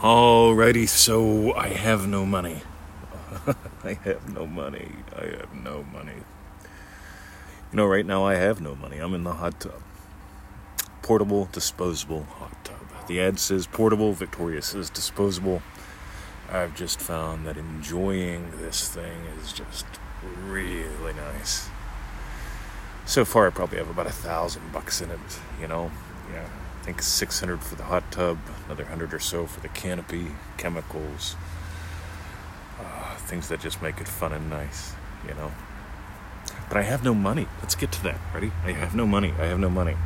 Alrighty, so I have no money. I have no money. I have no money. You know, right now I have no money. I'm in the hot tub. Portable, disposable hot tub. The ad says portable, Victoria says disposable. I've just found that enjoying this thing is just really nice. So far, I probably have about a thousand bucks in it, you know? Yeah, I think 600 for the hot tub, another 100 or so for the canopy, chemicals, uh, things that just make it fun and nice, you know? But I have no money. Let's get to that. Ready? I have no money. I have no money.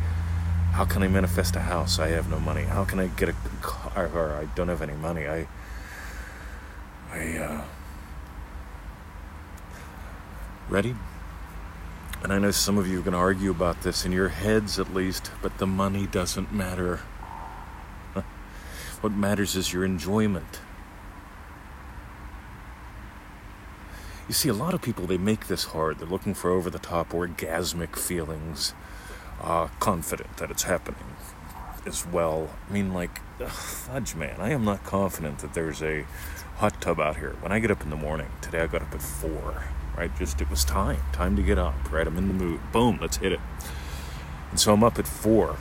How can I manifest a house? I have no money. How can I get a car? Or I don't have any money. I, I, uh, ready? And I know some of you are going to argue about this in your heads at least, but the money doesn't matter. what matters is your enjoyment. You see, a lot of people, they make this hard. They're looking for over the top orgasmic feelings, uh, confident that it's happening as well. I mean, like, ugh, fudge, man. I am not confident that there's a hot tub out here. When I get up in the morning, today I got up at four, right? Just, it was time. Time to get up, right? I'm in the mood. Boom, let's hit it. And so I'm up at four,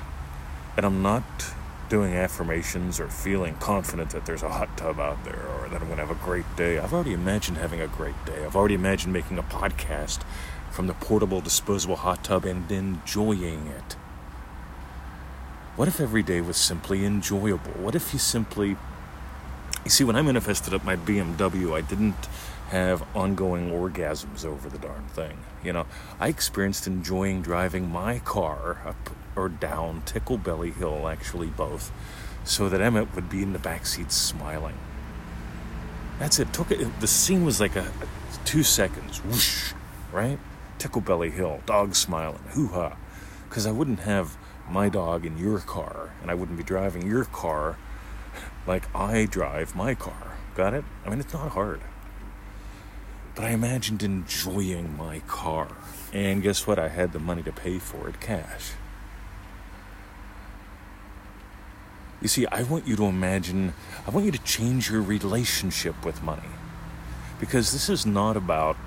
and I'm not doing affirmations or feeling confident that there's a hot tub out there or that I'm going to have a great day. I've already imagined having a great day. I've already imagined making a podcast from the portable disposable hot tub and enjoying it. What if every day was simply enjoyable? What if you simply. You see, when I manifested up my BMW, I didn't have ongoing orgasms over the darn thing. You know, I experienced enjoying driving my car up or down Tickle Belly Hill, actually both, so that Emmett would be in the back seat smiling. That's it. Took it. The scene was like a, a two seconds. Whoosh, right? Tickle Belly Hill, dog smiling, hoo ha. Because I wouldn't have my dog in your car, and I wouldn't be driving your car like I drive my car. Got it? I mean, it's not hard. But I imagined enjoying my car. And guess what? I had the money to pay for it cash. You see, I want you to imagine, I want you to change your relationship with money. Because this is not about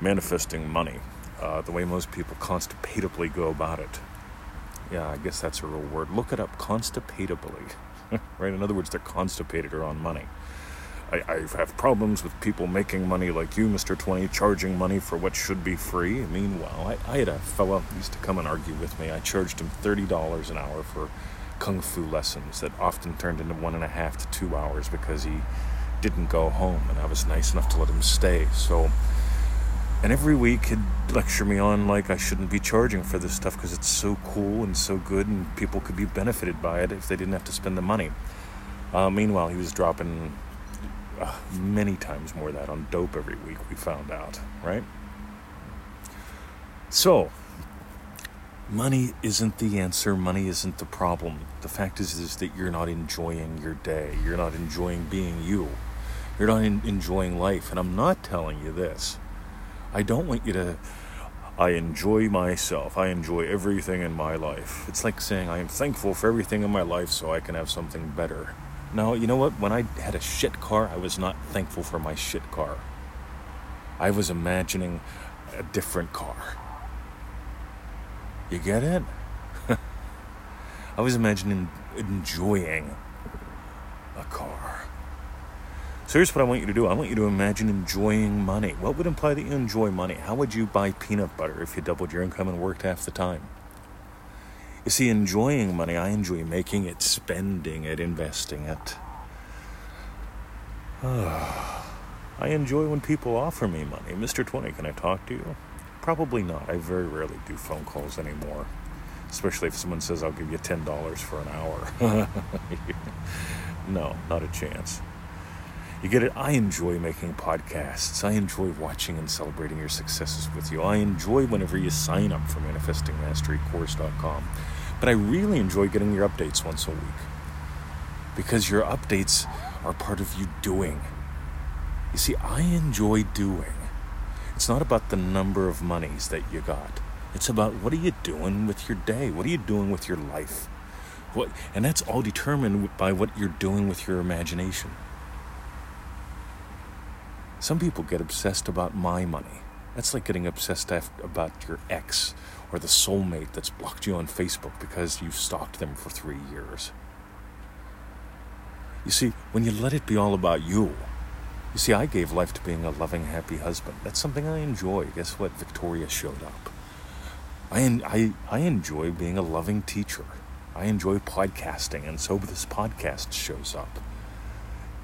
manifesting money uh, the way most people constipatably go about it. Yeah, I guess that's a real word. Look it up constipatably. right? In other words, they're constipated or on money. I, I have problems with people making money like you, Mr. 20, charging money for what should be free. Meanwhile, I, I had a fellow used to come and argue with me. I charged him $30 an hour for kung fu lessons that often turned into one and a half to two hours because he didn't go home, and I was nice enough to let him stay. So, and every week he'd lecture me on like I shouldn't be charging for this stuff because it's so cool and so good, and people could be benefited by it if they didn't have to spend the money. Uh, meanwhile, he was dropping uh, many times more that on dope every week. We found out, right? So, money isn't the answer. Money isn't the problem. The fact is, is that you're not enjoying your day. You're not enjoying being you. You're not in, enjoying life. And I'm not telling you this. I don't want you to. I enjoy myself. I enjoy everything in my life. It's like saying I am thankful for everything in my life so I can have something better. No, you know what? When I had a shit car, I was not thankful for my shit car. I was imagining a different car. You get it? I was imagining enjoying a car. So here's what I want you to do I want you to imagine enjoying money. What would imply that you enjoy money? How would you buy peanut butter if you doubled your income and worked half the time? You see, enjoying money, I enjoy making it, spending it, investing it. I enjoy when people offer me money. Mr. 20, can I talk to you? Probably not. I very rarely do phone calls anymore. Especially if someone says, I'll give you $10 for an hour. no, not a chance. You get it? I enjoy making podcasts. I enjoy watching and celebrating your successes with you. I enjoy whenever you sign up for manifestingmasterycourse.com. But I really enjoy getting your updates once a week because your updates are part of you doing. You see, I enjoy doing. It's not about the number of monies that you got. It's about what are you doing with your day? What are you doing with your life? What, and that's all determined by what you're doing with your imagination. Some people get obsessed about my money. That's like getting obsessed about your ex or the soulmate that's blocked you on Facebook because you've stalked them for three years. You see, when you let it be all about you, you see, I gave life to being a loving, happy husband. That's something I enjoy. Guess what? Victoria showed up. I, I, I enjoy being a loving teacher. I enjoy podcasting, and so this podcast shows up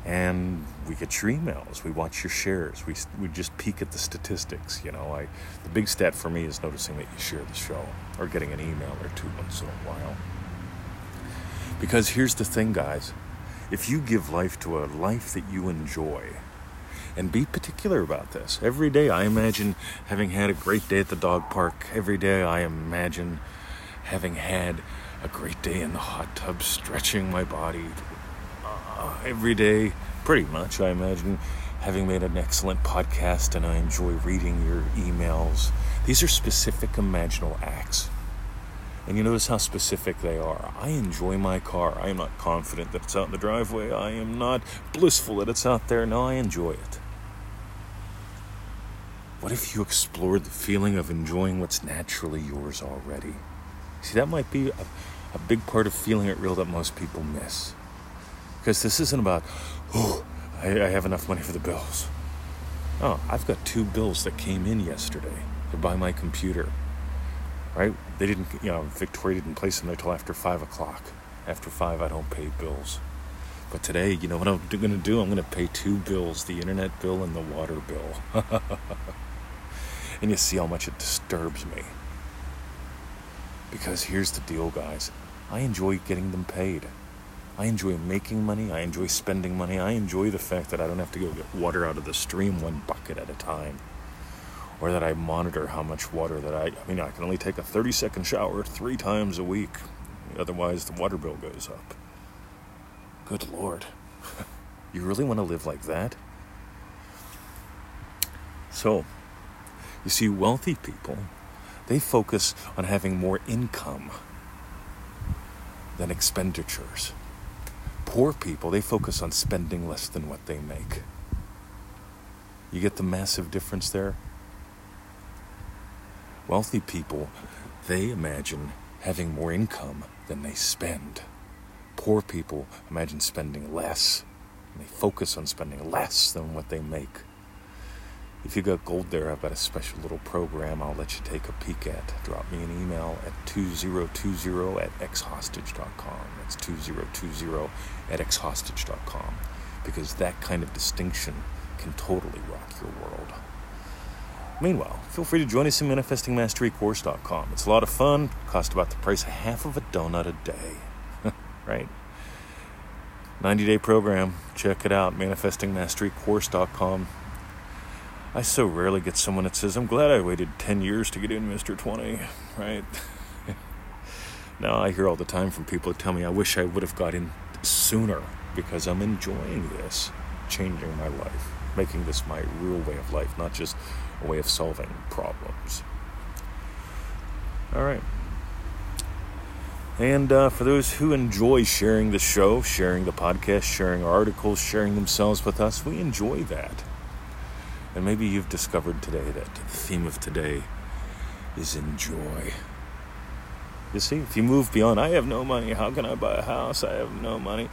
and we get your emails we watch your shares we, we just peek at the statistics you know i the big stat for me is noticing that you share the show or getting an email or two once in a while. Because here's the thing guys if you give life to a life that you enjoy and be particular about this every day i imagine having had a great day at the dog park every day i imagine having had a great day in the hot tub stretching my body every day, pretty much, I imagine, having made an excellent podcast and I enjoy reading your emails. These are specific imaginal acts. And you notice how specific they are. I enjoy my car. I am not confident that it's out in the driveway. I am not blissful that it's out there. No, I enjoy it. What if you explored the feeling of enjoying what's naturally yours already? See, that might be a, a big part of feeling it real that most people miss. Because this isn't about, oh, I, I have enough money for the bills. Oh, I've got two bills that came in yesterday. to buy my computer. Right? They didn't, you know, Victoria didn't place them until after five o'clock. After five, I don't pay bills. But today, you know what I'm going to do? I'm going to pay two bills the internet bill and the water bill. and you see how much it disturbs me. Because here's the deal, guys I enjoy getting them paid. I enjoy making money. I enjoy spending money. I enjoy the fact that I don't have to go get water out of the stream one bucket at a time. Or that I monitor how much water that I. I mean, I can only take a 30 second shower three times a week. Otherwise, the water bill goes up. Good Lord. you really want to live like that? So, you see, wealthy people, they focus on having more income than expenditures poor people, they focus on spending less than what they make. You get the massive difference there? Wealthy people, they imagine having more income than they spend. Poor people imagine spending less, and they focus on spending less than what they make. If you got gold there, I've got a special little program I'll let you take a peek at. Drop me an email at 2020 at xhostage.com. That's 2020 at xhostage.com. Because that kind of distinction can totally rock your world. Meanwhile, feel free to join us in manifestingmasterycourse.com. It's a lot of fun, cost about the price of half of a donut a day. right? 90 day program. Check it out, manifestingmasterycourse.com. I so rarely get someone that says, I'm glad I waited 10 years to get in Mr. 20, right? now I hear all the time from people that tell me I wish I would have got in sooner because I'm enjoying this, changing my life, making this my real way of life, not just a way of solving problems. All right. And uh, for those who enjoy sharing the show, sharing the podcast, sharing articles, sharing themselves with us, we enjoy that. And maybe you've discovered today that the theme of today is enjoy. You see, if you move beyond, I have no money, how can I buy a house? I have no money.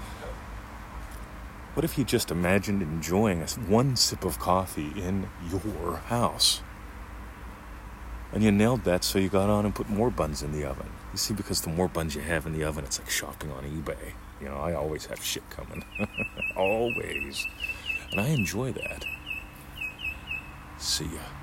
What if you just imagined enjoying one sip of coffee in your house? And you nailed that, so you got on and put more buns in the oven. You see, because the more buns you have in the oven, it's like shopping on eBay. You know, I always have shit coming. always. And I enjoy that. See ya.